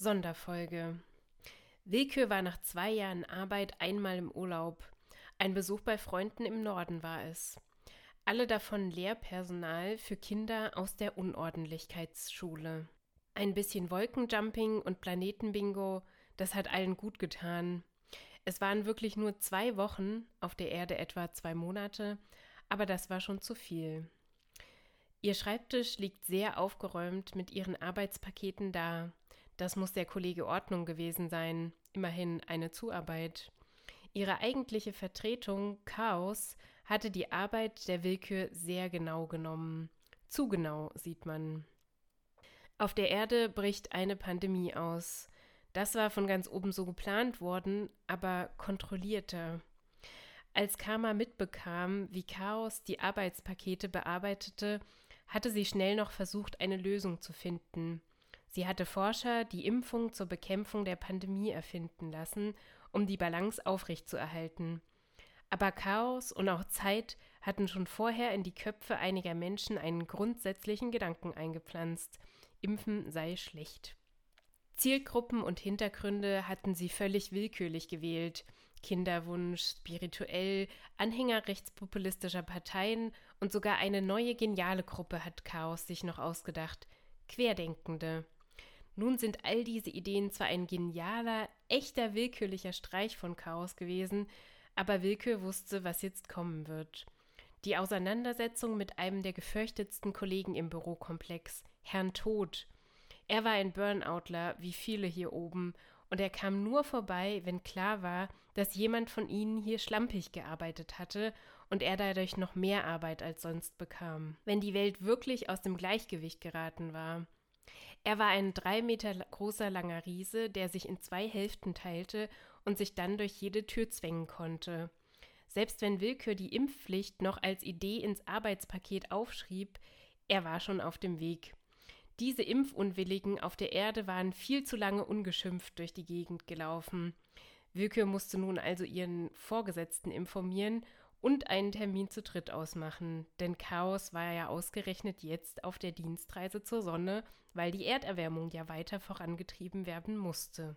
Sonderfolge. Willkür war nach zwei Jahren Arbeit einmal im Urlaub. Ein Besuch bei Freunden im Norden war es. Alle davon Lehrpersonal für Kinder aus der Unordentlichkeitsschule. Ein bisschen Wolkenjumping und Planetenbingo, das hat allen gut getan. Es waren wirklich nur zwei Wochen, auf der Erde etwa zwei Monate, aber das war schon zu viel. Ihr Schreibtisch liegt sehr aufgeräumt mit ihren Arbeitspaketen da. Das muss der Kollege Ordnung gewesen sein, immerhin eine Zuarbeit. Ihre eigentliche Vertretung, Chaos, hatte die Arbeit der Willkür sehr genau genommen. Zu genau, sieht man. Auf der Erde bricht eine Pandemie aus. Das war von ganz oben so geplant worden, aber kontrollierter. Als Karma mitbekam, wie Chaos die Arbeitspakete bearbeitete, hatte sie schnell noch versucht, eine Lösung zu finden. Sie hatte Forscher die Impfung zur Bekämpfung der Pandemie erfinden lassen, um die Balance aufrechtzuerhalten. Aber Chaos und auch Zeit hatten schon vorher in die Köpfe einiger Menschen einen grundsätzlichen Gedanken eingepflanzt. Impfen sei schlecht. Zielgruppen und Hintergründe hatten sie völlig willkürlich gewählt. Kinderwunsch, spirituell, Anhänger rechtspopulistischer Parteien und sogar eine neue geniale Gruppe hat Chaos sich noch ausgedacht. Querdenkende. Nun sind all diese Ideen zwar ein genialer, echter willkürlicher Streich von Chaos gewesen, aber Willkür wusste, was jetzt kommen wird. Die Auseinandersetzung mit einem der gefürchtetsten Kollegen im Bürokomplex, Herrn Tod. Er war ein Burnoutler, wie viele hier oben, und er kam nur vorbei, wenn klar war, dass jemand von ihnen hier schlampig gearbeitet hatte und er dadurch noch mehr Arbeit als sonst bekam. Wenn die Welt wirklich aus dem Gleichgewicht geraten war. Er war ein drei Meter großer langer Riese, der sich in zwei Hälften teilte und sich dann durch jede Tür zwängen konnte. Selbst wenn Willkür die Impfpflicht noch als Idee ins Arbeitspaket aufschrieb, er war schon auf dem Weg. Diese Impfunwilligen auf der Erde waren viel zu lange ungeschimpft durch die Gegend gelaufen. Willkür musste nun also ihren Vorgesetzten informieren und einen Termin zu dritt ausmachen, denn Chaos war ja ausgerechnet jetzt auf der Dienstreise zur Sonne, weil die Erderwärmung ja weiter vorangetrieben werden musste.